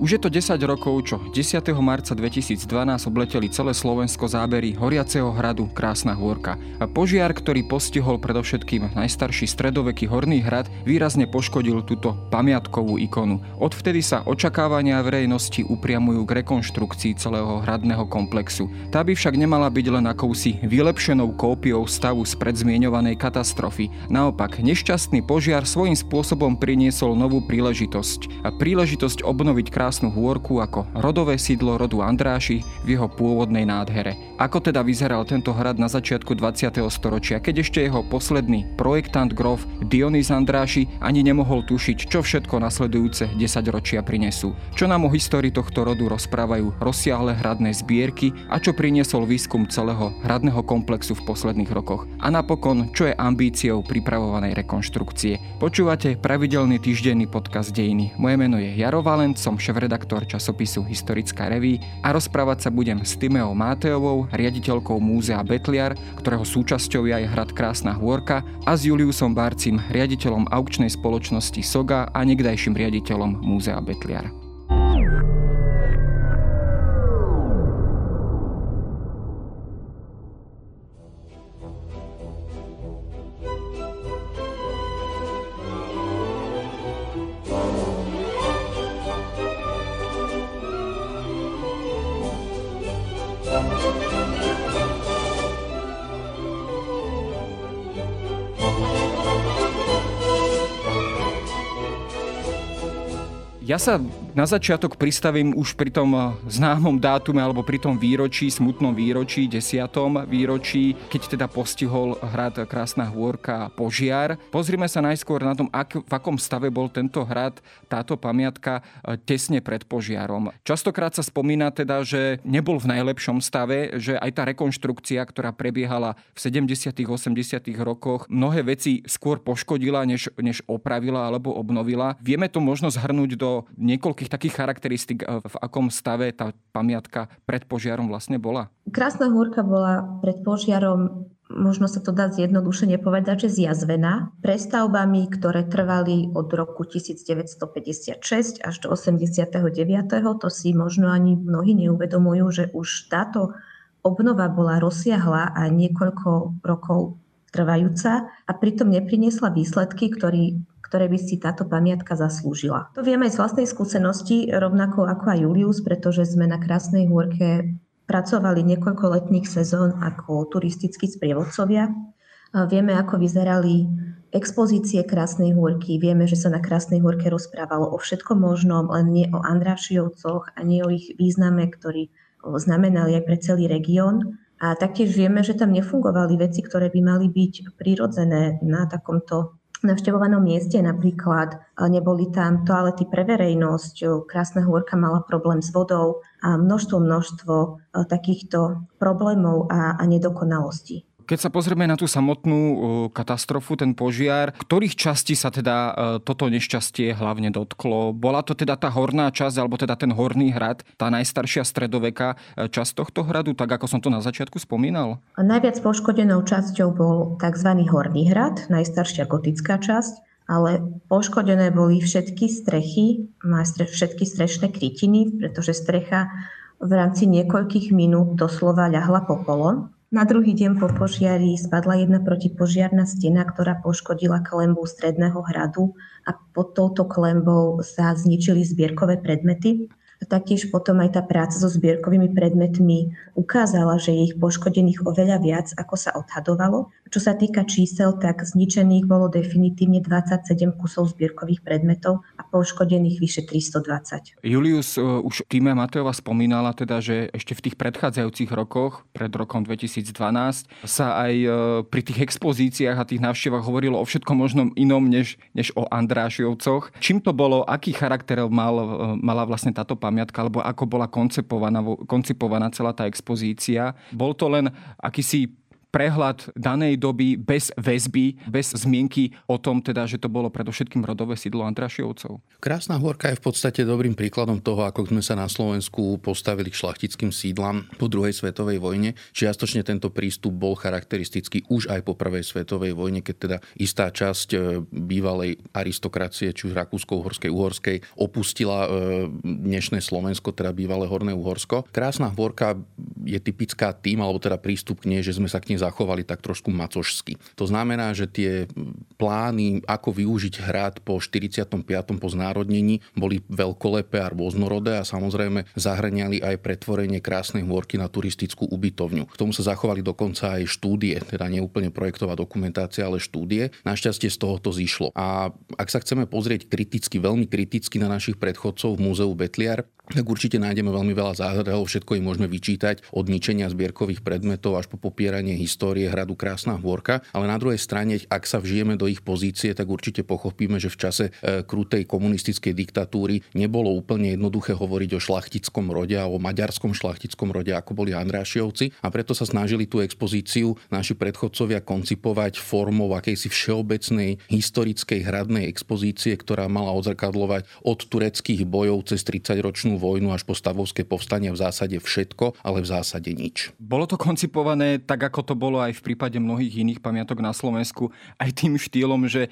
Už je to 10 rokov, čo 10. marca 2012 obleteli celé Slovensko zábery horiaceho hradu Krásna hôrka. Požiar, ktorý postihol predovšetkým najstarší stredoveký Horný hrad, výrazne poškodil túto pamiatkovú ikonu. Odvtedy sa očakávania verejnosti upriamujú k rekonštrukcii celého hradného komplexu. Tá by však nemala byť len akousi vylepšenou kópiou stavu z predzmienovanej katastrofy. Naopak, nešťastný požiar svojím spôsobom priniesol novú príležitosť. A príležitosť obnoviť krásnu krásnu hôrku ako rodové sídlo rodu Andráši v jeho pôvodnej nádhere. Ako teda vyzeral tento hrad na začiatku 20. storočia, keď ešte jeho posledný projektant grof Dionys Andráši ani nemohol tušiť, čo všetko nasledujúce 10 ročia prinesú. Čo nám o histórii tohto rodu rozprávajú rozsiahle hradné zbierky a čo priniesol výskum celého hradného komplexu v posledných rokoch. A napokon, čo je ambíciou pripravovanej rekonštrukcie. Počúvate pravidelný týždenný podcast Dejiny. Moje meno je Jaro Valent, som šéf šéf-redaktor časopisu Historická reví a rozprávať sa budem s Timeou Máteovou, riaditeľkou Múzea Betliar, ktorého súčasťou je aj hrad Krásna hôrka a s Juliusom Barcim, riaditeľom aukčnej spoločnosti Soga a niekdajším riaditeľom Múzea Betliar. Ja sa na začiatok pristavím už pri tom eh, známom dátume alebo pri tom výročí, smutnom výročí, desiatom výročí, keď teda postihol hrad Krásna hôrka požiar. Pozrime sa najskôr na tom, ak, v akom stave bol tento hrad, táto pamiatka eh, tesne pred požiarom. Častokrát sa spomína teda, že nebol v najlepšom stave, že aj tá rekonštrukcia, ktorá prebiehala v 70. 80. rokoch, mnohé veci skôr poškodila, než, než opravila alebo obnovila. Vieme to možno zhrnúť do niekoľkých nejakých takých charakteristik, eh, v akom stave tá pamiatka pred požiarom vlastne bola? Krásna húrka bola pred požiarom možno sa to dá zjednodušene povedať, že zjazvená prestavbami, ktoré trvali od roku 1956 až do 89. To si možno ani mnohí neuvedomujú, že už táto obnova bola rozsiahla a niekoľko rokov trvajúca a pritom nepriniesla výsledky, ktorý, ktoré by si táto pamiatka zaslúžila. To vieme aj z vlastnej skúsenosti, rovnako ako aj Julius, pretože sme na Krásnej hôrke pracovali niekoľko letných sezón ako turistickí sprievodcovia. Vieme, ako vyzerali expozície Krásnej hôrky. Vieme, že sa na Krásnej hôrke rozprávalo o všetkom možnom, len nie o Andrášiovcoch a nie o ich význame, ktorý znamenali aj pre celý región. A taktiež vieme, že tam nefungovali veci, ktoré by mali byť prirodzené na takomto navštevovanom mieste, napríklad neboli tam toalety pre verejnosť, Krásna hôrka mala problém s vodou a množstvo, množstvo takýchto problémov a, a nedokonalostí. Keď sa pozrieme na tú samotnú katastrofu, ten požiar, ktorých častí sa teda e, toto nešťastie hlavne dotklo? Bola to teda tá horná časť, alebo teda ten horný hrad, tá najstaršia stredoveka e, časť tohto hradu, tak ako som to na začiatku spomínal? Najviac poškodenou časťou bol tzv. horný hrad, najstaršia gotická časť, ale poškodené boli všetky strechy, všetky strešné krytiny, pretože strecha v rámci niekoľkých minút doslova ľahla popolom. Na druhý deň po požiari spadla jedna protipožiarna stena, ktorá poškodila klembu stredného hradu a pod touto klembou sa zničili zbierkové predmety. Taktiež potom aj tá práca so zbierkovými predmetmi ukázala, že je ich poškodených oveľa viac, ako sa odhadovalo. Čo sa týka čísel, tak zničených bolo definitívne 27 kusov zbierkových predmetov a poškodených vyše 320. Julius, e, už týme Mateova spomínala teda, že ešte v tých predchádzajúcich rokoch, pred rokom 2012, sa aj e, pri tých expozíciách a tých návštevách hovorilo o všetkom možnom inom, než, než o Andrášiovcoch. Čím to bolo, aký charakter mal, e, mala vlastne táto pamiatka, alebo ako bola koncipovaná, koncipovaná celá tá expozícia. Bol to len akýsi prehľad danej doby bez väzby, bez zmienky o tom teda, že to bolo predovšetkým rodové sídlo Andrašiovcov? Krásna Horka je v podstate dobrým príkladom toho, ako sme sa na Slovensku postavili k šlachtickým sídlam po druhej svetovej vojne. Čiastočne tento prístup bol charakteristický už aj po prvej svetovej vojne, keď teda istá časť e, bývalej aristokracie, či už rakúsko-uhorskej, uhorskej, opustila e, dnešné Slovensko, teda bývalé Horné Uhorsko. Krásna Horka je typická tým, alebo teda prístup k nej, že sme sa k nej zachovali tak trošku macožsky. To znamená, že tie plány, ako využiť hrad po 45. po znárodnení, boli veľkolepé a rôznorodé a samozrejme zahraniali aj pretvorenie krásnej hôrky na turistickú ubytovňu. K tomu sa zachovali dokonca aj štúdie, teda neúplne projektová dokumentácia, ale štúdie. Našťastie z toho to zišlo. A ak sa chceme pozrieť kriticky, veľmi kriticky na našich predchodcov v múzeu Betliar, tak určite nájdeme veľmi veľa záhadov, všetko im môžeme vyčítať od ničenia zbierkových predmetov až po popieranie histórie hradu Krásna Hôrka, ale na druhej strane, ak sa vžijeme do ich pozície, tak určite pochopíme, že v čase e, krutej komunistickej diktatúry nebolo úplne jednoduché hovoriť o šlachtickom rode a o maďarskom šlachtickom rode, ako boli Andrášiovci. A preto sa snažili tú expozíciu naši predchodcovia koncipovať formou akejsi všeobecnej historickej hradnej expozície, ktorá mala odzrkadlovať od tureckých bojov cez 30-ročnú vojnu až po stavovské povstanie v zásade všetko, ale v zásade nič. Bolo to koncipované tak, ako to bolo aj v prípade mnohých iných pamiatok na Slovensku, aj tým štýlom, že e,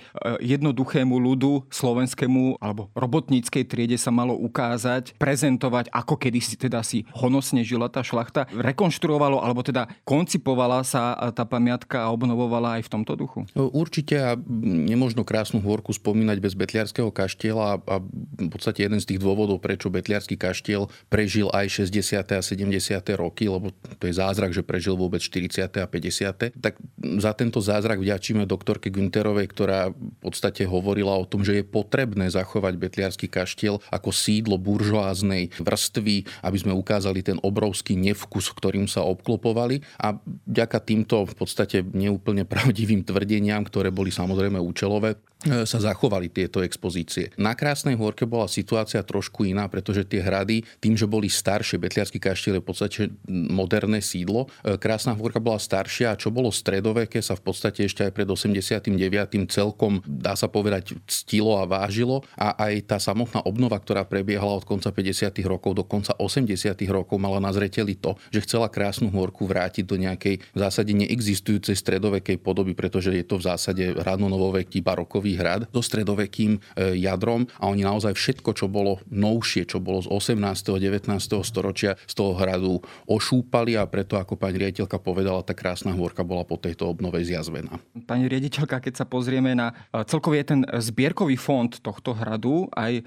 jednoduchému ľudu slovenskému alebo robotníckej triede sa malo ukázať, prezentovať, ako kedy si teda si honosne žila tá šlachta. Rekonštruovalo, alebo teda koncipovala sa tá pamiatka a obnovovala aj v tomto duchu? Určite a nemožno krásnu hôrku spomínať bez Betliarského kaštieľa a v podstate jeden z tých dôvodov, prečo Betliarský kaštiel prežil aj 60. a 70. roky, lebo to je zázrak, že prežil vôbec 40. a 50. Tak za tento zázrak vďačíme doktorke Günterovej, ktorá v podstate hovorila o tom, že je potrebné zachovať Betliarský kaštiel ako sídlo buržoáznej vrstvy, aby sme ukázali ten obrovský nevkus, ktorým sa obklopovali a vďaka týmto v podstate neúplne pravdivým tvrdeniam, ktoré boli samozrejme účelové, sa zachovali tieto expozície. Na Krásnej hôrke bola situácia trošku iná, pretože tie hrady, tým, že boli staršie, Betliarský kaštiel je v podstate moderné sídlo, e, Krásna hôrka bola staršia a čo bolo stredoveké sa v podstate ešte aj pred 89. celkom, dá sa povedať, ctilo a vážilo a aj tá samotná obnova, ktorá prebiehala od konca 50. rokov do konca 80. rokov, mala na zreteli to, že chcela Krásnu hôrku vrátiť do nejakej v zásade neexistujúcej stredovekej podoby, pretože je to v zásade radnonovoveký barokový Kráľový hrad so stredovekým e, jadrom a oni naozaj všetko, čo bolo novšie, čo bolo z 18. a 19. storočia z toho hradu ošúpali a preto, ako pani riaditeľka povedala, tá krásna hôrka bola po tejto obnove zjazvená. Pani riaditeľka, keď sa pozrieme na e, celkový ten zbierkový fond tohto hradu, aj e,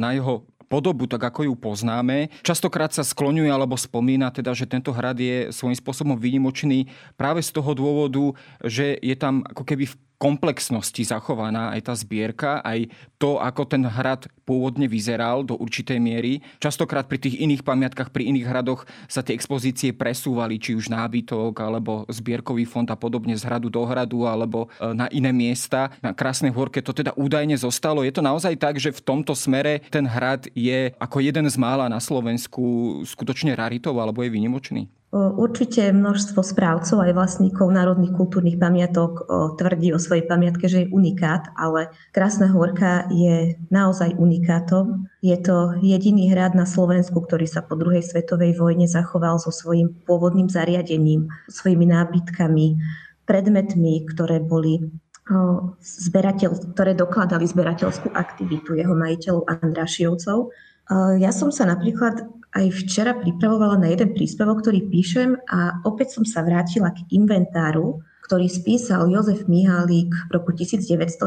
na jeho podobu, tak ako ju poznáme. Častokrát sa skloňuje alebo spomína teda, že tento hrad je svojím spôsobom výnimočný práve z toho dôvodu, že je tam ako keby v komplexnosti zachovaná aj tá zbierka, aj to, ako ten hrad pôvodne vyzeral do určitej miery. Častokrát pri tých iných pamiatkách, pri iných hradoch sa tie expozície presúvali, či už nábytok, alebo zbierkový fond a podobne z hradu do hradu, alebo e, na iné miesta. Na Krásnej horke to teda údajne zostalo. Je to naozaj tak, že v tomto smere ten hrad je ako jeden z mála na Slovensku skutočne raritou, alebo je výnimočný? Určite množstvo správcov aj vlastníkov národných kultúrnych pamiatok tvrdí o svojej pamiatke, že je unikát, ale Krásna Horka je naozaj unikátom. Je to jediný hrad na Slovensku, ktorý sa po druhej svetovej vojne zachoval so svojím pôvodným zariadením, svojimi nábytkami, predmetmi, ktoré boli zberateľ, ktoré dokladali zberateľskú aktivitu jeho majiteľov Andrašiovcov. Ja som sa napríklad aj včera pripravovala na jeden príspevok, ktorý píšem a opäť som sa vrátila k inventáru, ktorý spísal Jozef Mihálík v roku 1904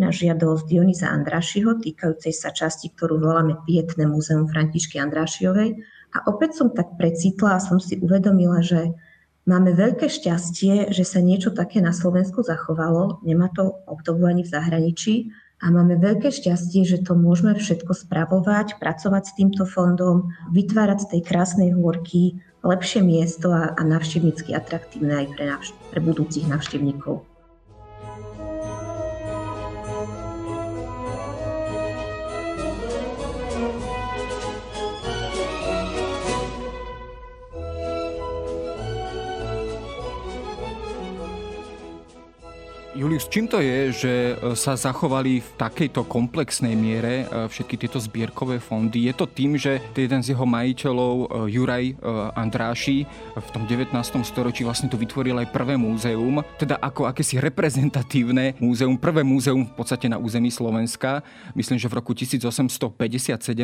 na žiadosť Dionýza Andrášiho, týkajúcej sa časti, ktorú voláme Pietné múzeum Františky Andrášiovej. A opäť som tak precitla a som si uvedomila, že máme veľké šťastie, že sa niečo také na Slovensku zachovalo. Nemá to obdobu ani v zahraničí a máme veľké šťastie, že to môžeme všetko spravovať, pracovať s týmto fondom, vytvárať z tej krásnej hôrky lepšie miesto a, a navštevnícky atraktívne aj pre, navš- pre budúcich navštevníkov. Julius, čím to je, že e, sa zachovali v takejto komplexnej miere e, všetky tieto zbierkové fondy? Je to tým, že jeden z jeho majiteľov, e, Juraj Andráši, v tom 19. storočí vlastne tu vytvoril aj prvé múzeum, teda ako akési reprezentatívne múzeum, prvé múzeum v podstate na území Slovenska, myslím, že v roku 1857,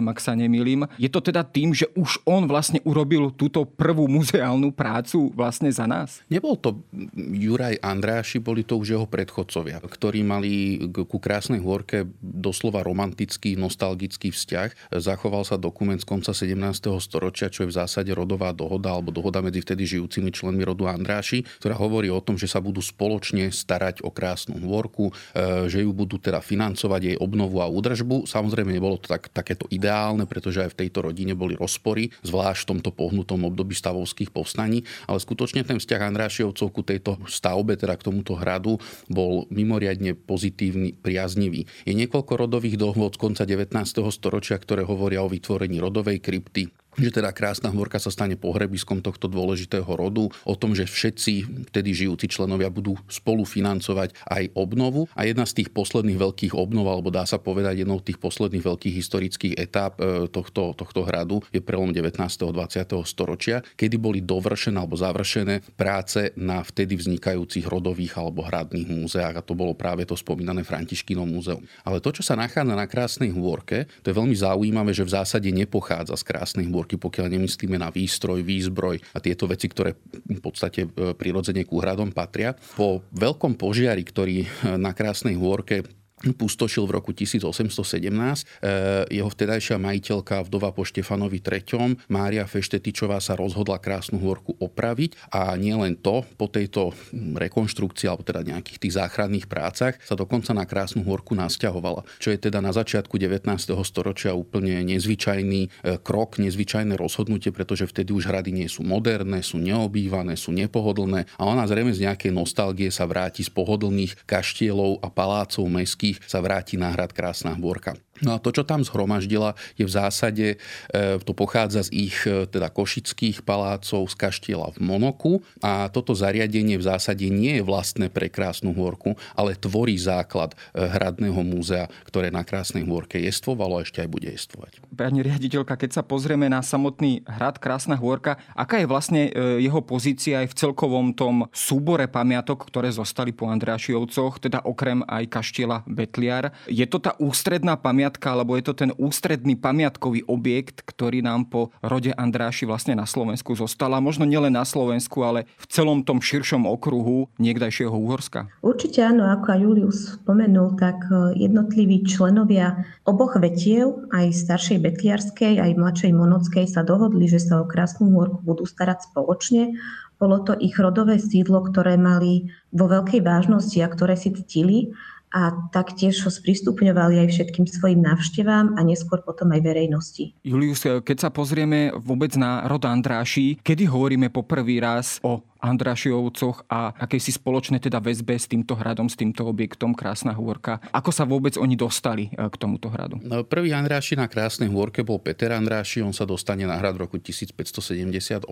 ak sa nemýlim. Je to teda tým, že už on vlastne urobil túto prvú muzeálnu prácu vlastne za nás? Nebol to Juraj Andráši, boli to už jeho predchodcovia, ktorí mali ku Krásnej hôrke doslova romantický, nostalgický vzťah. Zachoval sa dokument z konca 17. storočia, čo je v zásade rodová dohoda alebo dohoda medzi vtedy žijúcimi členmi rodu Andráši, ktorá hovorí o tom, že sa budú spoločne starať o Krásnu hôrku, e, že ju budú teda financovať jej obnovu a údržbu. Samozrejme nebolo to tak, takéto ideálne, pretože aj v tejto rodine boli rozpory, zvlášť v tomto pohnutom období stavovských povstaní, ale skutočne ten vzťah Andrášiovcov ku tejto stavbe, teda k tomuto hradu, bol mimoriadne pozitívny, priaznivý. Je niekoľko rodových dohôd z konca 19. storočia, ktoré hovoria o vytvorení rodovej krypty, že teda Krásna hvorka sa stane pohrebiskom tohto dôležitého rodu, o tom, že všetci vtedy žijúci členovia budú spolu financovať aj obnovu. A jedna z tých posledných veľkých obnov, alebo dá sa povedať jednou z tých posledných veľkých historických etáp e, tohto, tohto hradu je prelom 19. a 20. storočia, kedy boli dovršené alebo završené práce na vtedy vznikajúcich rodových alebo hradných múzeách a to bolo práve to spomínané Františkino múzeum. Ale to, čo sa nachádza na Krásnej hôrke, to je veľmi zaujímavé, že v zásade nepochádza z Krásnej hôrky zbierky, pokiaľ nemyslíme na výstroj, výzbroj a tieto veci, ktoré v podstate e, prirodzene k úhradom patria. Po veľkom požiari, ktorý e, na Krásnej hôrke pustošil v roku 1817. E, jeho vtedajšia majiteľka, vdova po Štefanovi III. Mária Feštetičová sa rozhodla krásnu hôrku opraviť a nielen to, po tejto rekonštrukcii alebo teda nejakých tých záchranných prácach sa dokonca na krásnu hôrku nasťahovala. Čo je teda na začiatku 19. storočia úplne nezvyčajný e, krok, nezvyčajné rozhodnutie, pretože vtedy už hrady nie sú moderné, sú neobývané, sú nepohodlné a ona zrejme z nejakej nostalgie sa vráti z pohodlných kaštielov a palácov mestských všetkých sa vráti na hrad Krásna Hôrka. No a to, čo tam zhromaždila, je v zásade, e, to pochádza z ich e, teda košických palácov z kaštieľa v Monoku a toto zariadenie v zásade nie je vlastné pre Krásnu hôrku, ale tvorí základ e, hradného múzea, ktoré na Krásnej hôrke jestvovalo a ešte aj bude jestvovať. Pani riaditeľka, keď sa pozrieme na samotný hrad Krásna hôrka, aká je vlastne jeho pozícia aj v celkovom tom súbore pamiatok, ktoré zostali po Andrášiovcoch, teda okrem aj kaštieľa Betliar. Je to tá ústredná pamiatka alebo je to ten ústredný pamiatkový objekt, ktorý nám po rode Andráši vlastne na Slovensku zostal. A možno nielen na Slovensku, ale v celom tom širšom okruhu niekdajšieho Úhorska. Určite áno, ako aj Julius spomenul, tak e, jednotliví členovia oboch vetiev, aj staršej Betliarskej, aj mladšej Monockej sa dohodli, že sa o Krásnu hôrku budú starať spoločne. Bolo to ich rodové sídlo, ktoré mali vo veľkej vážnosti a ktoré si ctili a taktiež ho sprístupňovali aj všetkým svojim návštevám a neskôr potom aj verejnosti. Julius, keď sa pozrieme vôbec na rod Andráši, kedy hovoríme po prvý raz o Andrašiovcoch a akejsi spoločné teda väzbe s týmto hradom, s týmto objektom Krásna hôrka. Ako sa vôbec oni dostali e, k tomuto hradu? No, prvý Andráši na Krásnej hôrke bol Peter Andráši, on sa dostane na hrad v roku 1578,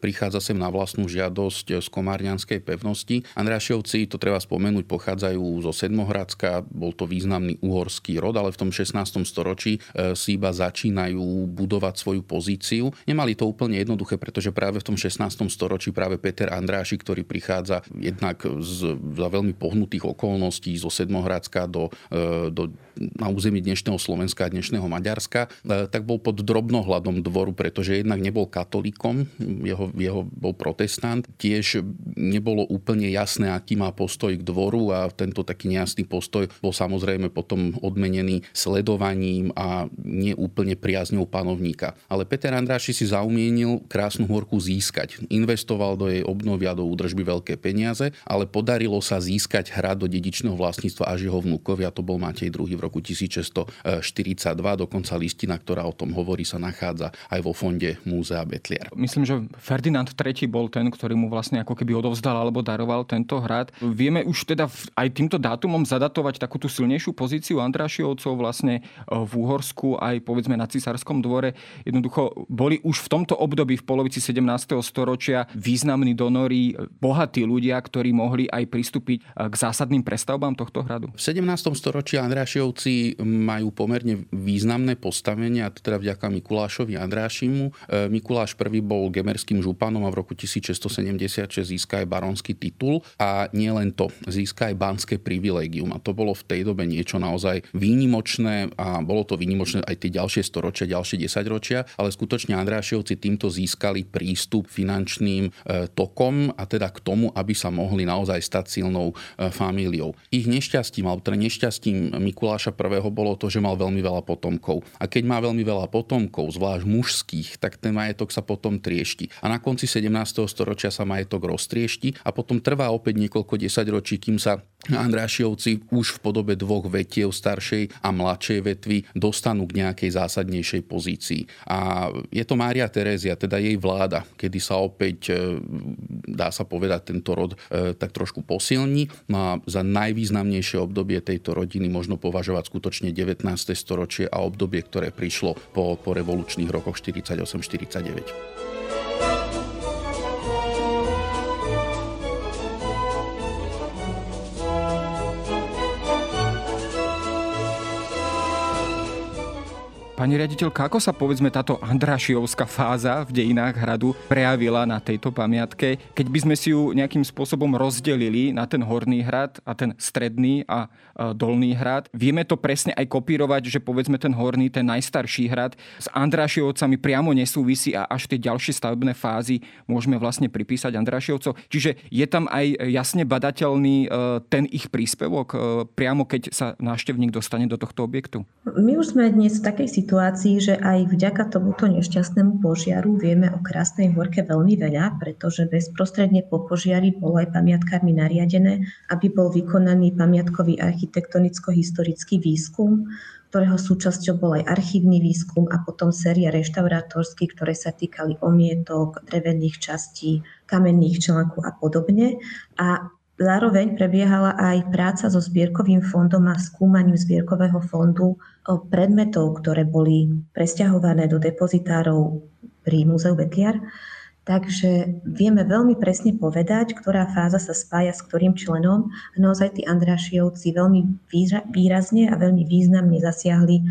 prichádza sem na vlastnú žiadosť z Komárňanskej pevnosti. Andrášiovci, to treba spomenúť, pochádzajú zo Sedmohradska, bol to významný uhorský rod, ale v tom 16. storočí e, si iba začínajú budovať svoju pozíciu. Nemali to úplne jednoduché, pretože práve v tom 16. storočí práve Peter Peter Andráši, ktorý prichádza jednak z, za veľmi pohnutých okolností zo Sedmohradska do, e, do, na území dnešného Slovenska a dnešného Maďarska, e, tak bol pod drobnohľadom dvoru, pretože jednak nebol katolíkom, jeho, jeho bol protestant, tiež nebolo úplne jasné, aký má postoj k dvoru a tento taký nejasný postoj bol samozrejme potom odmenený sledovaním a neúplne priazňou panovníka. Ale Peter Andráši si zaumienil krásnu horku získať. Investoval do jej obnovia do údržby veľké peniaze, ale podarilo sa získať hrad do dedičného vlastníctva až jeho vnúkovia, to bol Matej II v roku 1642, dokonca listina, ktorá o tom hovorí, sa nachádza aj vo fonde Múzea Betliar. Myslím, že Ferdinand III bol ten, ktorý mu vlastne ako keby odovzdal alebo daroval tento hrad. Vieme už teda aj týmto dátumom zadatovať takú tú silnejšiu pozíciu Andrašiovcov vlastne e, v Úhorsku aj povedzme na cisárskom dvore. Jednoducho boli už v tomto období v polovici 17. storočia významní do donory, bohatí ľudia, ktorí mohli aj pristúpiť k zásadným prestavbám tohto hradu? V 17. storočí Andrášiovci majú pomerne významné postavenie, a teda vďaka Mikulášovi Andrášimu. E, Mikuláš I bol gemerským županom a v roku 1676 získa aj baronský titul a nie len to, získa aj banské privilégium a to bolo v tej dobe niečo naozaj výnimočné a bolo to výnimočné aj tie ďalšie storočia, ďalšie desaťročia, ale skutočne Andrášiovci týmto získali prístup finančným e, tokom a teda k tomu, aby sa mohli naozaj stať silnou e, famíliou. Ich nešťastím, alebo teda nešťastím Mikuláša I. bolo to, že mal veľmi veľa potomkov. A keď má veľmi veľa potomkov, zvlášť mužských, tak ten majetok sa potom triešti. A na konci 17. storočia sa majetok roztriešti a potom trvá opäť niekoľko desaťročí, kým sa Andrášiovci už v podobe dvoch vetiev staršej a mladšej vetvy dostanú k nejakej zásadnejšej pozícii. A je to Mária Terézia, teda jej vláda, kedy sa opäť, e, dá sa povedať, tento rod e, tak trošku posilní. No a za najvýznamnejšie obdobie tejto rodiny možno považovať skutočne 19. storočie a obdobie, ktoré prišlo po, po revolučných rokoch 48-49. Pani riaditeľka, ako sa povedzme táto Andrašiovská fáza v dejinách hradu prejavila na tejto pamiatke, keď by sme si ju nejakým spôsobom rozdelili na ten horný hrad a ten stredný a dolný hrad? Vieme to presne aj kopírovať, že povedzme ten horný, ten najstarší hrad s Andrašiovcami priamo nesúvisí a až tie ďalšie stavebné fázy môžeme vlastne pripísať Andrašiovcov. Čiže je tam aj jasne badateľný e, ten ich príspevok e, priamo keď sa návštevník dostane do tohto objektu? My už sme dnes v takej situácii, že aj vďaka tomuto nešťastnému požiaru vieme o Krásnej horke veľmi veľa, pretože bezprostredne po požiari bolo aj pamiatkármi nariadené, aby bol vykonaný pamiatkový architektonicko-historický výskum, ktorého súčasťou bol aj archívny výskum a potom séria reštaurátorských, ktoré sa týkali omietok, drevených častí, kamenných článkov a podobne. A Zároveň prebiehala aj práca so zbierkovým fondom a skúmaním zbierkového fondu predmetov, ktoré boli presťahované do depozitárov pri Múzeu Bekiar. Takže vieme veľmi presne povedať, ktorá fáza sa spája s ktorým členom. Naozaj tí Andrášiovci veľmi výrazne a veľmi významne zasiahli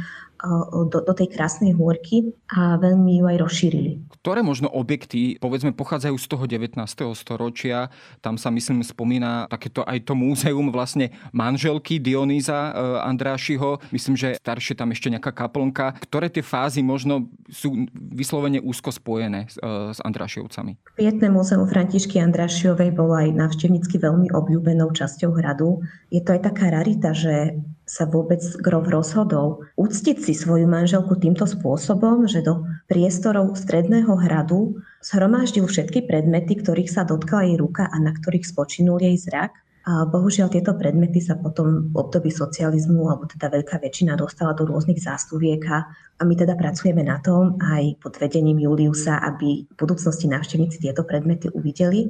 do, do tej krásnej hôrky a veľmi ju aj rozšírili. Ktoré možno objekty, povedzme, pochádzajú z toho 19. storočia? Tam sa, myslím, spomína takéto aj to múzeum vlastne manželky Dionýza e, Andrášiho. Myslím, že staršie tam ešte nejaká kaplnka. Ktoré tie fázy možno sú vyslovene úzko spojené s, e, s Andrášiovcami? Pietné múzeum Františky Andrášiovej bolo aj navštevnícky veľmi obľúbenou časťou hradu. Je to aj taká rarita, že sa vôbec Grov rozhodol uctiť si svoju manželku týmto spôsobom, že do priestorov stredného hradu zhromaždil všetky predmety, ktorých sa dotkla jej ruka a na ktorých spočinul jej zrak. A bohužiaľ tieto predmety sa potom v období socializmu, alebo teda veľká väčšina dostala do rôznych zástuviek a my teda pracujeme na tom aj pod vedením Juliusa, aby v budúcnosti návštevníci tieto predmety uvideli.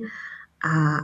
A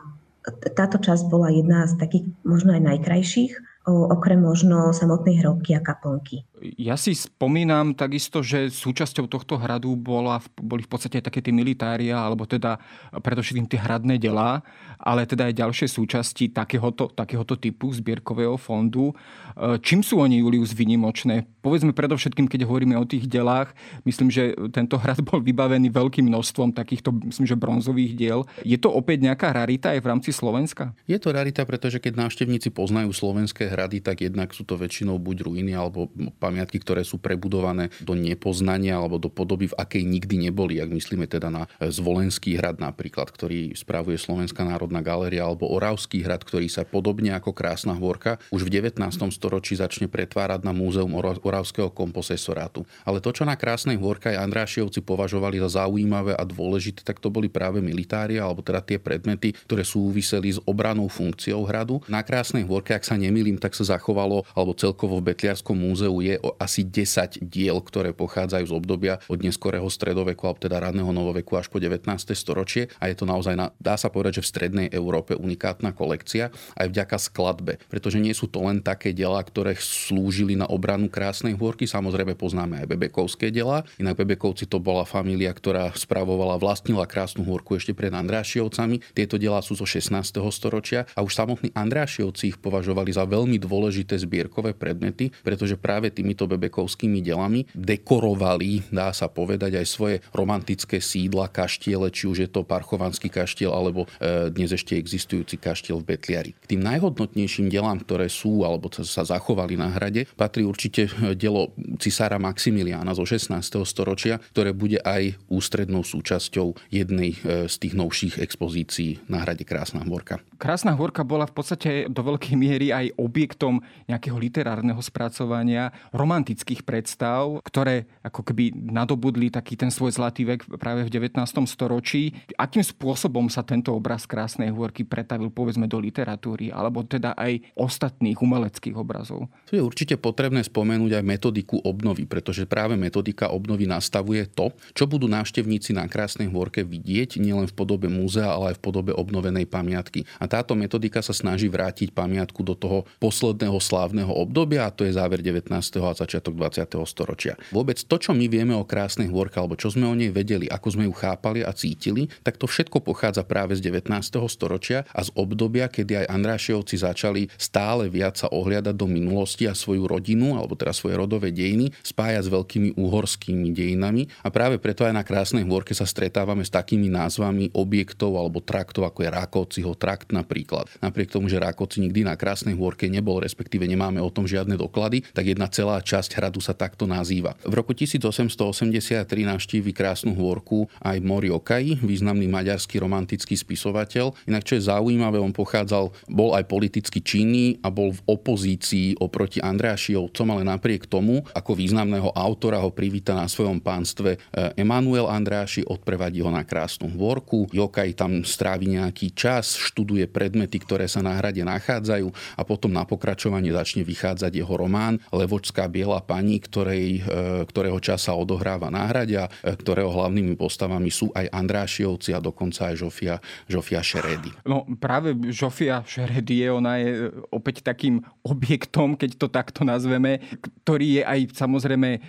táto časť bola jedna z takých možno aj najkrajších, okrem možno samotnej hrobky a kaplnky. Ja si spomínam takisto, že súčasťou tohto hradu bola, boli v podstate také tie militária, alebo teda predovšetkým tie hradné delá, ale teda aj ďalšie súčasti takéhoto, takéhoto typu zbierkového fondu. E, čím sú oni, Julius, vynimočné? Povedzme predovšetkým, keď hovoríme o tých delách, myslím, že tento hrad bol vybavený veľkým množstvom takýchto, myslím, že bronzových diel. Je to opäť nejaká rarita aj v rámci Slovenska? Je to rarita, pretože keď návštevníci poznajú slovenské hrady, tak jednak sú to väčšinou buď ruiny alebo pamiatky, ktoré sú prebudované do nepoznania alebo do podoby, v akej nikdy neboli. Ak myslíme teda na Zvolenský hrad napríklad, ktorý spravuje Slovenská národná galéria, alebo Oravský hrad, ktorý sa podobne ako Krásna hôrka už v 19. storočí začne pretvárať na múzeum Oravského komposesorátu. Ale to, čo na Krásnej hôrke aj Andrášiovci považovali za zaujímavé a dôležité, tak to boli práve militária, alebo teda tie predmety, ktoré súviseli s obranou funkciou hradu. Na Krásnej hôrke, ak sa nemýlim, tak sa zachovalo, alebo celkovo v Betliarskom múzeu je o asi 10 diel, ktoré pochádzajú z obdobia od neskorého stredoveku, alebo teda radného novoveku až po 19. storočie. A je to naozaj, na, dá sa povedať, že v strednej Európe unikátna kolekcia aj vďaka skladbe, pretože nie sú to len také diela, ktoré slúžili na obranu krásnej hôrky, samozrejme poznáme aj Bebekovské diela, inak Bebekovci to bola família, ktorá spravovala, vlastnila krásnu hôrku ešte pred Andrášiovcami. Tieto diela sú zo 16. storočia a už samotní Andrášiovci ich považovali za veľmi dôležité zbierkové predmety, pretože práve týmito Bebekovskými dielami dekorovali, dá sa povedať, aj svoje romantické sídla, kaštiele, či už je to Parchovanský kaštiel alebo e, dnes ešte existujúci kaštiel v Betliari. K tým najhodnotnejším delám, ktoré sú alebo sa zachovali na hrade, patrí určite e, dielo cisára Maximiliána zo 16. storočia, ktoré bude aj ústrednou súčasťou jednej e, z tých novších expozícií na hrade Krásna Hvorka. Krásna Hvorka bola v podstate do veľkej miery aj objektom nejakého literárneho spracovania romantických predstav, ktoré ako keby nadobudli taký ten svoj zlatý vek práve v 19. storočí. Akým spôsobom sa tento obraz Krásnej Hôrky pretavil povedzme do literatúry alebo teda aj ostatných umeleckých obrazov? Tu je určite potrebné spomenúť aj metodiku obnovy, pretože práve metodika obnovy nastavuje to, čo budú návštevníci na Krásnej Hôrke vidieť nielen v podobe múzea, ale aj v podobe obnovenej pamiatky. A táto metodika sa snaží vrátiť pamiatku do toho posledného slávneho obdobia, a to je záver 19. a začiatok 20. storočia. Vôbec to, čo my vieme o Krásnej Hôrke, alebo čo sme o nej vedeli, ako sme ju chápali a cítili, tak to všetko pochádza práve z 19. storočia a z obdobia, kedy aj Andrášiovci začali stále viac sa ohliadať do minulosti a svoju rodinu, alebo teda svoje rodové dejiny, spájať s veľkými uhorskými dejinami. A práve preto aj na Krásnej Hôrke sa stretávame s takými názvami objektov alebo traktov, ako je Rákociho trakt napríklad. Napriek tomu, že Rákoci nikdy na Krásnej Hôrke nebol, respektíve nemáme o tom žiadne doklady, tak jedna celá časť hradu sa takto nazýva. V roku 1883 navštívi Krásnu Hôrku aj Mori Okai, významný maďarský romantický spisovateľ. Inak čo je zaujímavé, on pochádzal, bol aj politicky činný a bol v opozícii oproti Andrášiovcom, ale napriek tomu, ako významného autora ho privíta na svojom pánstve eh, Emanuel Andráši, odprevadí ho na Krásnu Hôrku. Jokaj tam strávi nejaký čas, študuje predmety, ktoré sa na hrade nachádzajú a potom na pokračovanie začne vychádzať jeho román Levočská biela pani, ktorej, eh, ktorého čas sa odohráva na hrade a eh, ktorého hlavnými postavami sú aj Andrášiovci a dokonca aj Žofia, Žofia Šeredy. No práve Žofia Šeredy je, ona je e, opäť takým objektom, keď to takto nazveme, ktorý je aj samozrejme e,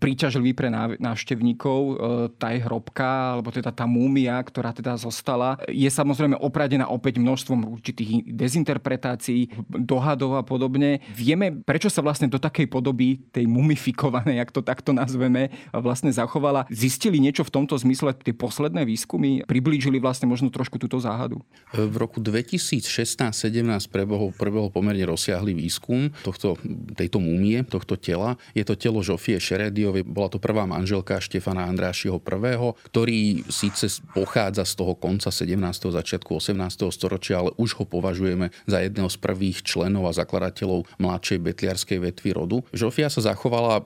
príťažlivý pre návštevníkov. E, tá je hrobka, alebo teda tá múmia, ktorá teda zostala, je samozrejme opradená opäť množstvom určitých dezinterpretácií, dohadov a podobne. Vieme, prečo sa vlastne do takej podoby tej mumifikovanej, ak to takto nazveme, vlastne zachovala. Zistili niečo v tomto zmysle tie posledné výskumy? Priblížili vlastne možno trošku túto záhadu? V roku 2016-17 prebehol, prebehol pomerne rozsiahly výskum tohto, tejto múmie, tohto tela. Je to telo Žofie Šerediovej, bola to prvá manželka Štefana Andrášiho I., ktorý síce pochádza z toho konca 17. začiatku 18. storočia, ale už ho považujeme za jedného z prvých členov a zakladateľov mladšej betliarskej vetvy rodu. Žofia sa zachovala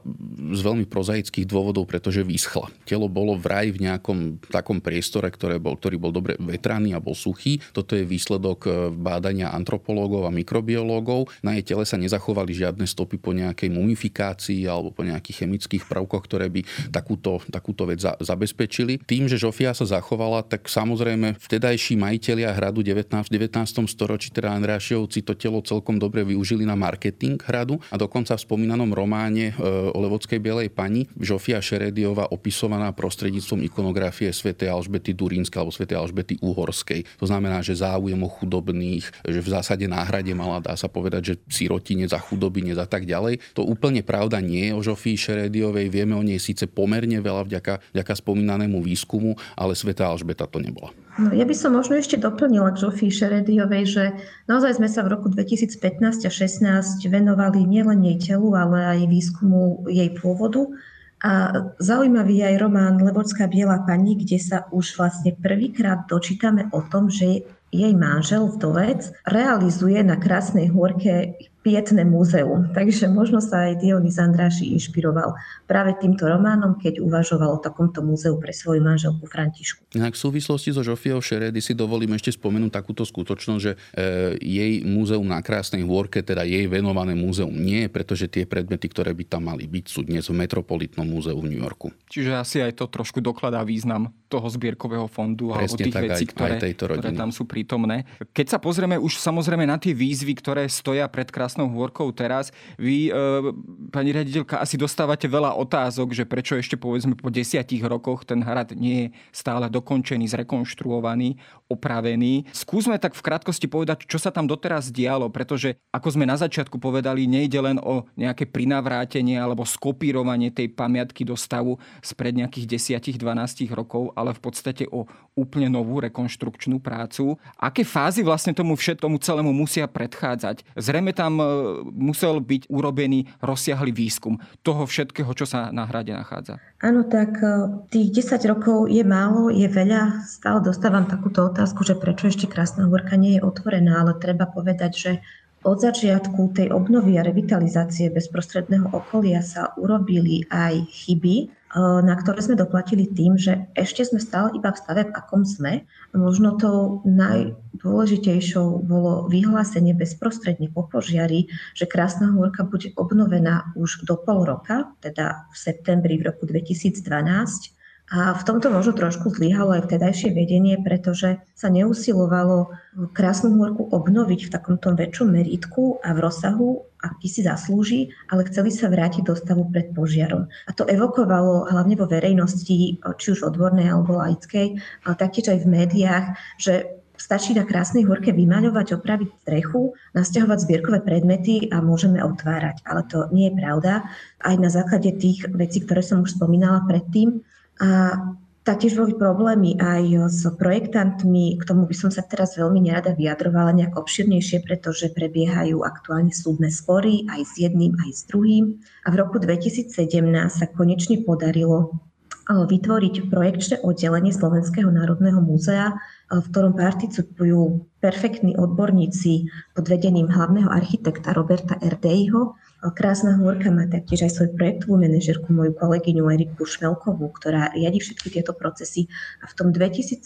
z veľmi prozaických dôvodov, pretože vyschla. Telo bolo vraj v nejakom takom priestore, ktoré bol, ktorý bol dobre vetraný a bol suchý. Toto je výsledok e, bádania antropológov a mikrobiológov. Na jej tele sa nezachovali žiadne stopy po nejakej mumifikácii alebo po nejakých chemických prvkoch, ktoré by takúto, takúto vec za, zabezpečili. Tým, že Žofia sa zachovala, tak samozrejme vtedajší majiteľia hradu 19, v 19. storočí, teda Andrášiovci, to telo celkom dobre využili na marketing hradu a dokonca v spomínanom románe e, o Levodskej bielej pani Žofia Šerediova opisovaná prostredníctvom ikonografie svätej Alžbety Durínskej alebo svätej Alžbety Uhorskej. To znamená, že záujem o chudobných, že v zásade náhrade mala, dá sa povedať, že sirotinec a chudobinec a tak ďalej. To úplne pravda nie je o Žofii Šerediovej. Vieme o nej síce pomerne veľa vďaka, vďaka spomínanému výskumu, ale svätá Alžbeta to nebola. No, ja by som možno ešte doplnila k Žofii Šerediovej, že naozaj sme sa v roku 2015 a 2016 venovali nielen jej telu, ale aj výskumu jej pôvodu. A zaujímavý je aj román Levodská biela pani, kde sa už vlastne prvýkrát dočítame o tom, že jej manžel, vdovec, realizuje na Krásnej hôrke pietné múzeum. Takže možno sa aj Dionys Andráši inšpiroval práve týmto románom, keď uvažoval o takomto múzeu pre svoju manželku Františku. Inak v súvislosti so Žofiou Šeredy si dovolím ešte spomenúť takúto skutočnosť, že e, jej múzeum na Krásnej hôrke, teda jej venované múzeum nie je, pretože tie predmety, ktoré by tam mali byť, sú dnes v Metropolitnom múzeu v New Yorku. Čiže asi aj to trošku dokladá význam toho zbierkového fondu Presne alebo tých tak, vecí, aj, ktoré, aj ktoré tam sú prítomné. Keď sa pozrieme už samozrejme na tie výzvy, ktoré stoja pred krásnou hôrkou teraz, vy, e, pani riaditeľka, asi dostávate veľa otázok, že prečo ešte povedzme po desiatich rokoch ten hrad nie je stále dokončený, zrekonštruovaný, opravený. Skúsme tak v krátkosti povedať, čo sa tam doteraz dialo, pretože ako sme na začiatku povedali, nejde len o nejaké prinavrátenie alebo skopírovanie tej pamiatky do stavu spred nejakých 10-12 rokov, ale v podstate o úplne novú rekonštrukčnú prácu. Aké fázy vlastne tomu všetkomu celému musia predchádzať? Zrejme tam musel byť urobený rozsiahly výskum toho všetkého, čo sa na hrade nachádza. Áno, tak e, tých 10 rokov je málo, je veľa. Stále dostávam takúto otázku, že prečo ešte Krásna hôrka nie je otvorená, ale treba povedať, že od začiatku tej obnovy a revitalizácie bezprostredného okolia sa urobili aj chyby, na ktoré sme doplatili tým, že ešte sme stále iba v stave, v akom sme. Možno tou najdôležitejšou bolo vyhlásenie bezprostredne po požiari, že Krásna hôrka bude obnovená už do pol roka, teda v septembri v roku 2012 a v tomto možno trošku zlyhalo aj vtedajšie vedenie, pretože sa neusilovalo krásnu hôrku obnoviť v takomto väčšom meritku a v rozsahu, aký si zaslúži, ale chceli sa vrátiť do stavu pred požiarom. A to evokovalo hlavne vo verejnosti, či už odbornej alebo laickej, ale taktiež aj v médiách, že stačí na krásnej horke vymaľovať, opraviť strechu, nasťahovať zbierkové predmety a môžeme otvárať. Ale to nie je pravda. Aj na základe tých vecí, ktoré som už spomínala predtým, a taktiež boli problémy aj s projektantmi, k tomu by som sa teraz veľmi nerada vyjadrovala nejak obširnejšie, pretože prebiehajú aktuálne súdne spory aj s jedným, aj s druhým. A v roku 2017 sa konečne podarilo vytvoriť projekčné oddelenie Slovenského národného múzea, v ktorom participujú perfektní odborníci pod vedením hlavného architekta Roberta Erdejho Krásna hôrka má taktiež aj svoju projektovú manažerku, moju kolegyňu Eriku Šmelkovú, ktorá riadi všetky tieto procesy. A v tom 2017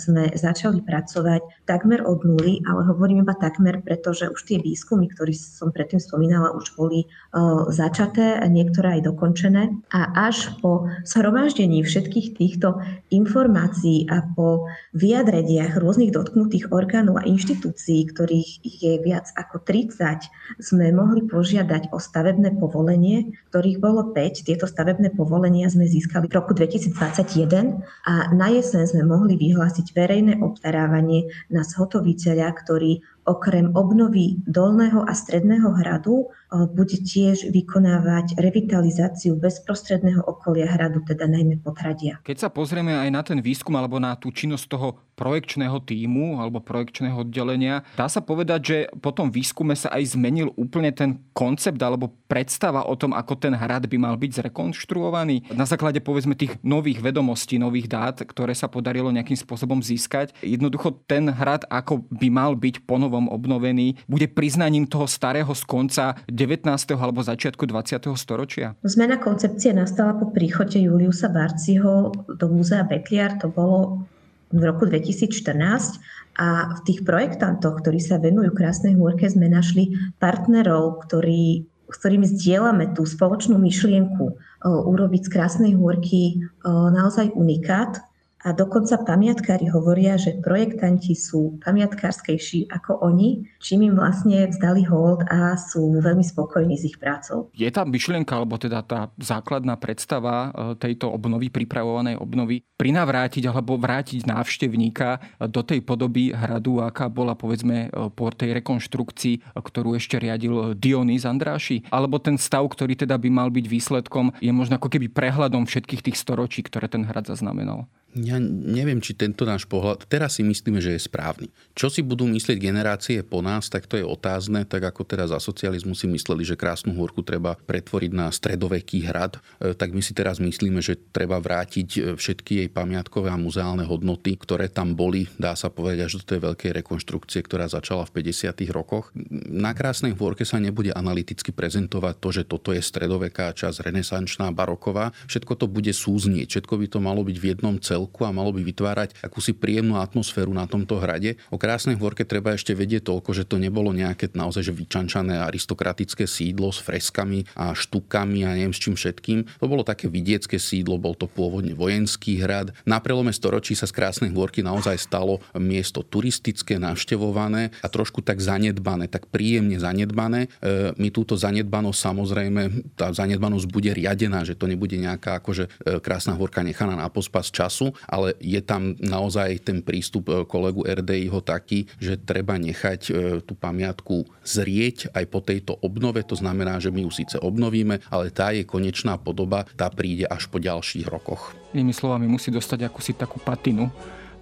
sme začali pracovať takmer od nuly, ale hovorím iba takmer, pretože už tie výskumy, ktoré som predtým spomínala, už boli uh, začaté, niektoré aj dokončené. A až po zhromaždení všetkých týchto informácií a po vyjadreniach rôznych dotknutých orgánov a inštitúcií, ktorých je viac ako 30, sme mohli požiadať o stavebné povolenie, ktorých bolo 5. Tieto stavebné povolenia sme získali v roku 2021 a na jeseň sme mohli vyhlásiť verejné obstarávanie na zhotoviteľa, ktorý okrem obnovy dolného a stredného hradu bude tiež vykonávať revitalizáciu bezprostredného okolia hradu, teda najmä potradia. Keď sa pozrieme aj na ten výskum alebo na tú činnosť toho projekčného týmu alebo projekčného oddelenia, dá sa povedať, že po tom výskume sa aj zmenil úplne ten koncept alebo predstava o tom, ako ten hrad by mal byť zrekonštruovaný. Na základe povedzme tých nových vedomostí, nových dát, ktoré sa podarilo nejakým spôsobom získať. Jednoducho ten hrad, ako by mal byť ponovom novom obnovený, bude priznaním toho starého z konca 19. alebo začiatku 20. storočia? Zmena koncepcie nastala po príchode Juliusa Barciho do múzea Betliar, to bolo v roku 2014 a v tých projektantoch, ktorí sa venujú Krásnej hôrke, sme našli partnerov, ktorí s ktorými zdieľame tú spoločnú myšlienku urobiť z Krásnej hôrky naozaj unikát a dokonca pamiatkári hovoria, že projektanti sú pamiatkárskejší ako oni, čím im vlastne vzdali hold a sú veľmi spokojní s ich prácou. Je tá myšlienka, alebo teda tá základná predstava e, tejto obnovy, pripravovanej obnovy, prinavrátiť alebo vrátiť návštevníka do tej podoby hradu, aká bola povedzme e, po tej rekonštrukcii, ktorú ešte riadil Dionys Andráši? Alebo ten stav, ktorý teda by mal byť výsledkom, je možno ako keby prehľadom všetkých tých storočí, ktoré ten hrad zaznamenal? Ja neviem, či tento náš pohľad, teraz si myslíme, že je správny. Čo si budú myslieť generácie po nás, tak to je otázne, tak ako teraz za socializmu si mysleli, že Krásnu hôrku treba pretvoriť na stredoveký hrad, e, tak my si teraz myslíme, že treba vrátiť e, všetky jej pamiatkové a muzeálne hodnoty, ktoré tam boli, dá sa povedať, až do tej veľkej rekonštrukcie, ktorá začala v 50. rokoch. Na Krásnej hôrke sa nebude analyticky prezentovať to, že toto je stredoveká časť, renesančná, baroková. Všetko to bude súznieť, všetko by to malo byť v jednom celku celku a malo by vytvárať akúsi príjemnú atmosféru na tomto hrade. O Krásnej Hvorke treba ešte vedieť toľko, že to nebolo nejaké naozaj že vyčančané aristokratické sídlo s freskami a štukami a neviem s čím všetkým. To bolo také vidiecké sídlo, bol to pôvodne vojenský hrad. Na prelome storočí sa z Krásnej Hvorky naozaj stalo miesto turistické, navštevované a trošku tak zanedbané, tak príjemne zanedbané. E, my túto zanedbanosť samozrejme, tá zanedbanosť bude riadená, že to nebude nejaká akože e, Krásna Hvorka nechaná na pospas času, ale je tam naozaj ten prístup e, kolegu RDI ho taký, že treba nechať e, tú pamiatku zrieť aj po tejto obnove. To znamená, že my ju síce obnovíme, ale tá je konečná podoba, tá príde až po ďalších rokoch. Inými slovami, musí dostať akúsi takú patinu,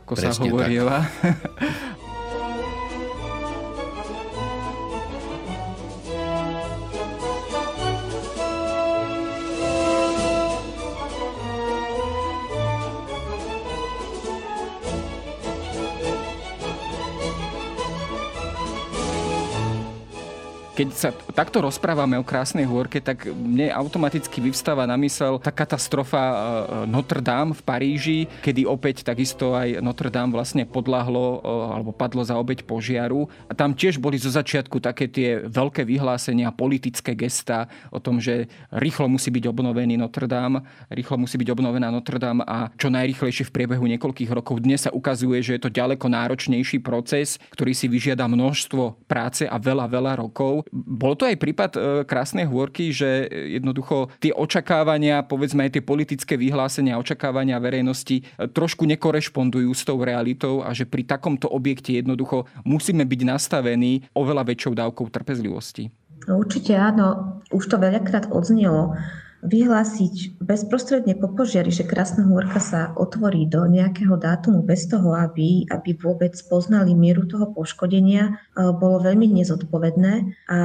ako Presne sa hovorila. keď sa takto rozprávame o Krásnej hôrke, tak mne automaticky vyvstáva na mysel tá katastrofa e, Notre Dame v Paríži, kedy opäť takisto aj Notre Dame vlastne podľahlo e, alebo padlo za obeď požiaru. A tam tiež boli zo začiatku také tie veľké vyhlásenia, politické gesta o tom, že rýchlo musí byť obnovený Notre Dame, rýchlo musí byť obnovená Notre Dame a čo najrychlejšie v priebehu niekoľkých rokov. Dnes sa ukazuje, že je to ďaleko náročnejší proces, ktorý si vyžiada množstvo práce a veľa, veľa rokov. Bol to aj prípad e, krásnej hôrky, že jednoducho tie očakávania, povedzme aj tie politické vyhlásenia, očakávania verejnosti e, trošku nekorešpondujú s tou realitou a že pri takomto objekte jednoducho musíme byť nastavení oveľa väčšou dávkou trpezlivosti. Určite áno, už to veľakrát odznelo vyhlásiť bezprostredne po požiari, že Krásna hôrka sa otvorí do nejakého dátumu bez toho, aby, aby vôbec poznali mieru toho poškodenia, e, bolo veľmi nezodpovedné. A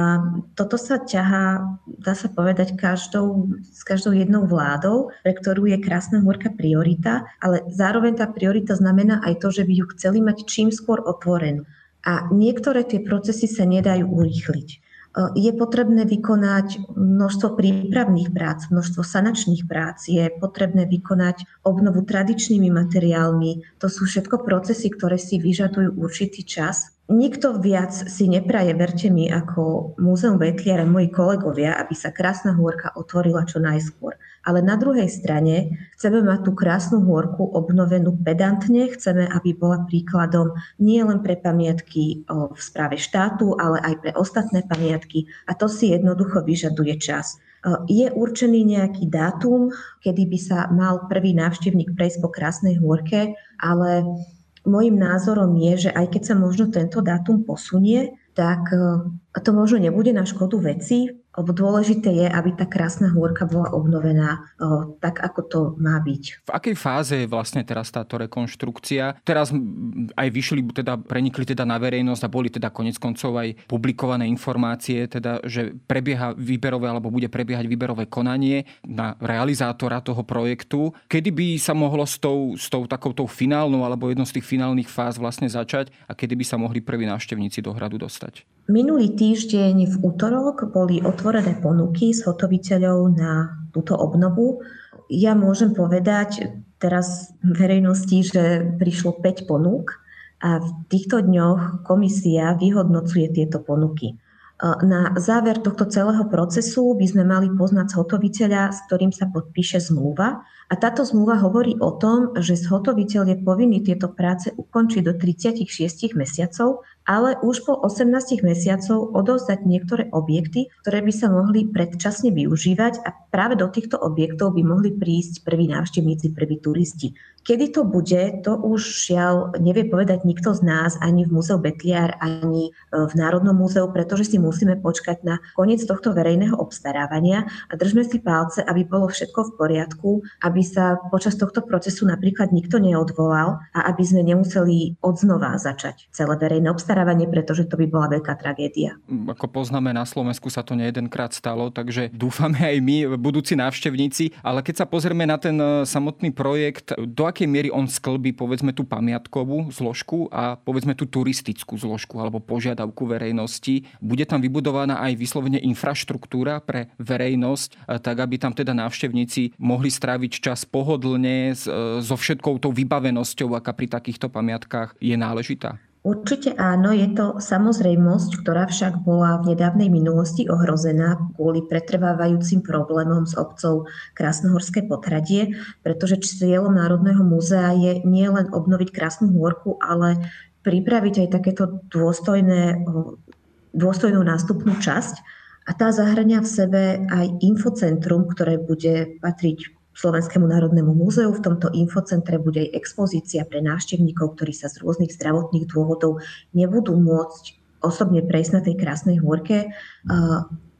toto sa ťahá, dá sa povedať, každou, s každou jednou vládou, pre ktorú je Krásna hôrka priorita, ale zároveň tá priorita znamená aj to, že by ju chceli mať čím skôr otvorenú. A niektoré tie procesy sa nedajú urýchliť je potrebné vykonať množstvo prípravných prác, množstvo sanačných prác, je potrebné vykonať obnovu tradičnými materiálmi. To sú všetko procesy, ktoré si vyžadujú určitý čas Nikto viac si nepraje, verte mi, ako Múzeum Vetliara, moji kolegovia, aby sa krásna hôrka otvorila čo najskôr. Ale na druhej strane chceme mať tú krásnu hôrku obnovenú pedantne, chceme, aby bola príkladom nie len pre pamiatky v správe štátu, ale aj pre ostatné pamiatky. A to si jednoducho vyžaduje čas. Je určený nejaký dátum, kedy by sa mal prvý návštevník prejsť po krásnej hôrke, ale Mojím názorom je, že aj keď sa možno tento dátum posunie, tak eh, to možno nebude na škodu veci, lebo dôležité je, aby tá krásna hôrka bola obnovená o, tak, ako to má byť. V akej fáze je vlastne teraz táto rekonštrukcia? Teraz aj vyšli, teda prenikli teda na verejnosť a boli teda konec koncov aj publikované informácie, teda, že prebieha výberové alebo bude prebiehať výberové konanie na realizátora toho projektu. Kedy by sa mohlo s tou, s tou takouto finálnou alebo jednou z tých finálnych fáz vlastne začať a kedy by sa mohli prví návštevníci do hradu dostať? Minulý týždeň v útorok boli otvorené ponuky s hotoviteľov na túto obnovu. Ja môžem povedať teraz verejnosti, že prišlo 5 ponúk a v týchto dňoch komisia vyhodnocuje tieto ponuky. Na záver tohto celého procesu by sme mali poznať zhotoviteľa, s ktorým sa podpíše zmluva. A táto zmluva hovorí o tom, že zhotoviteľ je povinný tieto práce ukončiť do 36 mesiacov ale už po 18 mesiacov odovzdať niektoré objekty, ktoré by sa mohli predčasne využívať a práve do týchto objektov by mohli prísť prví návštevníci, prví turisti. Kedy to bude, to už žiaľ nevie povedať nikto z nás, ani v Múzeu Betliar, ani e, v Národnom múzeu, pretože si musíme počkať na koniec tohto verejného obstarávania a držme si palce, aby bolo všetko v poriadku, aby sa počas tohto procesu napríklad nikto neodvolal a aby sme nemuseli odznova začať celé verejné obstarávanie, pretože to by bola veľká tragédia. Ako poznáme, na Slovensku sa to nejedenkrát stalo, takže dúfame aj my, budúci návštevníci. Ale keď sa pozrieme na ten e, samotný projekt, do akej miery on sklbí povedzme tú pamiatkovú zložku a povedzme tú turistickú zložku alebo požiadavku verejnosti, bude tam vybudovaná aj vyslovene infraštruktúra pre verejnosť, e, tak aby tam teda návštevníci mohli stráviť čas pohodlne e, so všetkou tou vybavenosťou, aká pri takýchto pamiatkách je náležitá? Určite áno, je to samozrejmosť, ktorá však bola v nedávnej minulosti ohrozená kvôli pretrvávajúcim problémom s obcov Krásnohorské potradie, pretože cieľom Národného múzea je nielen obnoviť Krásnu hôrku, ale pripraviť aj takéto dôstojné, dôstojnú nástupnú časť. A tá zahrania v sebe aj infocentrum, ktoré bude patriť Slovenskému národnému múzeu. V tomto infocentre bude aj expozícia pre návštevníkov, ktorí sa z rôznych zdravotných dôvodov nebudú môcť osobne prejsť na tej krásnej hôrke.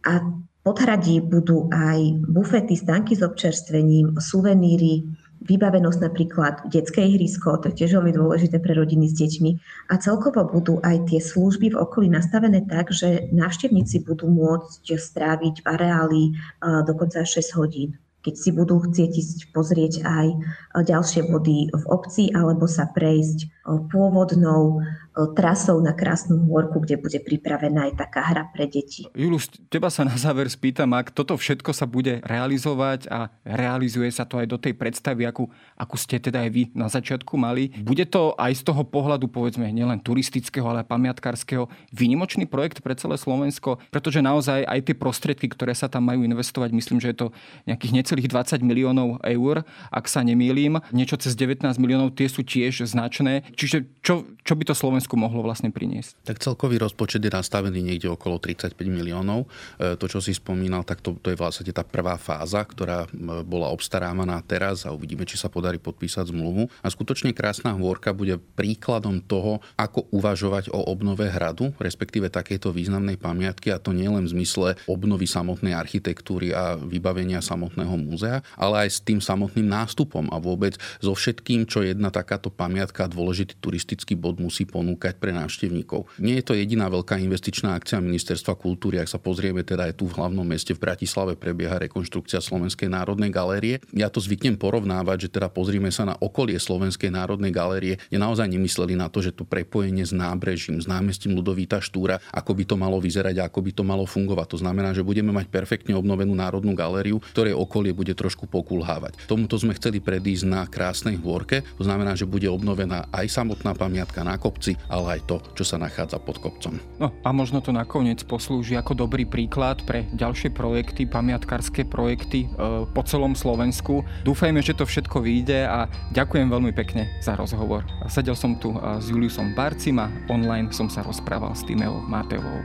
A podhradí budú aj bufety, stanky s občerstvením, suveníry, vybavenosť napríklad detské ihrisko, to je tiež veľmi dôležité pre rodiny s deťmi. A celkovo budú aj tie služby v okolí nastavené tak, že návštevníci budú môcť stráviť v areáli dokonca 6 hodín keď si budú chcieť ísť pozrieť aj ďalšie body v obci alebo sa prejsť pôvodnou trasou na Krásnu hôrku, kde bude pripravená aj taká hra pre deti. Julus, teba sa na záver spýtam, ak toto všetko sa bude realizovať a realizuje sa to aj do tej predstavy, akú, akú ste teda aj vy na začiatku mali, bude to aj z toho pohľadu, povedzme, nielen turistického, ale aj pamiatkárskeho, výnimočný projekt pre celé Slovensko, pretože naozaj aj tie prostriedky, ktoré sa tam majú investovať, myslím, že je to nejakých necelých 20 miliónov eur, ak sa nemýlim. Niečo cez 19 miliónov, tie sú tiež značné. Čiže čo, čo by to Slovensku mohlo vlastne priniesť? Tak celkový rozpočet je nastavený niekde okolo 35 miliónov. E, to, čo si spomínal, tak to, to je vlastne tá prvá fáza, ktorá bola obstarávaná teraz a uvidíme, či sa podarí podpísať zmluvu. A skutočne krásna hôrka bude príkladom toho, ako uvažovať o obnove hradu, respektíve takejto významnej pamiatky a to nie len v zmysle obnovy samotnej architektúry a vybavenia samotného múzea, ale aj s tým samotným nástupom a vôbec so všetkým, čo jedna takáto pamiatka dôležitý turistický bod musí ponúkať pre návštevníkov. Nie je to jediná veľká investičná akcia Ministerstva kultúry. Ak sa pozrieme, teda aj tu v hlavnom meste v Bratislave prebieha rekonštrukcia Slovenskej národnej galérie. Ja to zvyknem porovnávať, že teda pozrieme sa na okolie Slovenskej národnej galérie, je naozaj nemysleli na to, že to prepojenie s nábrežím, s námestím Ludovíta Štúra, ako by to malo vyzerať a ako by to malo fungovať. To znamená, že budeme mať perfektne obnovenú národnú galériu, ktoré okolie bude trošku pokulhávať. Tomuto sme chceli predísť na krásnej hôrke. To znamená, že bude obnovená aj samotná pamiatka na kopci, ale aj to, čo sa nachádza pod kopcom. No a možno to nakoniec poslúži ako dobrý príklad pre ďalšie projekty, pamiatkárske projekty e, po celom Slovensku. Dúfajme, že to všetko vyjde a ďakujem veľmi pekne za rozhovor. Sedel som tu e, s Juliusom Barcim a online som sa rozprával s Timeou Mateovou.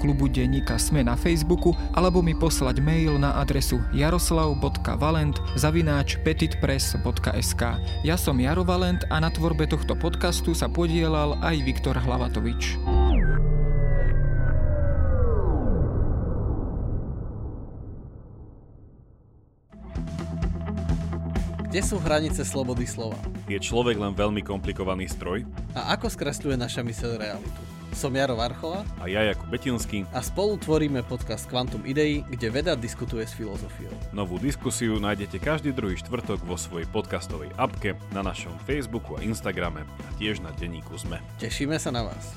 klubu denníka Sme na Facebooku alebo mi poslať mail na adresu jaroslav.valent zavináč petitpress.sk. Ja som Jaro Valent a na tvorbe tohto podcastu sa podielal aj Viktor Hlavatovič. Kde sú hranice slobody slova? Je človek len veľmi komplikovaný stroj? A ako skresľuje naša myseľ realitu? Som Jaro Varchola a ja Jakub Betinský a spolu tvoríme podcast Quantum Idei, kde veda diskutuje s filozofiou. Novú diskusiu nájdete každý druhý štvrtok vo svojej podcastovej apke, na našom Facebooku a Instagrame a tiež na denníku ZME. Tešíme sa na vás.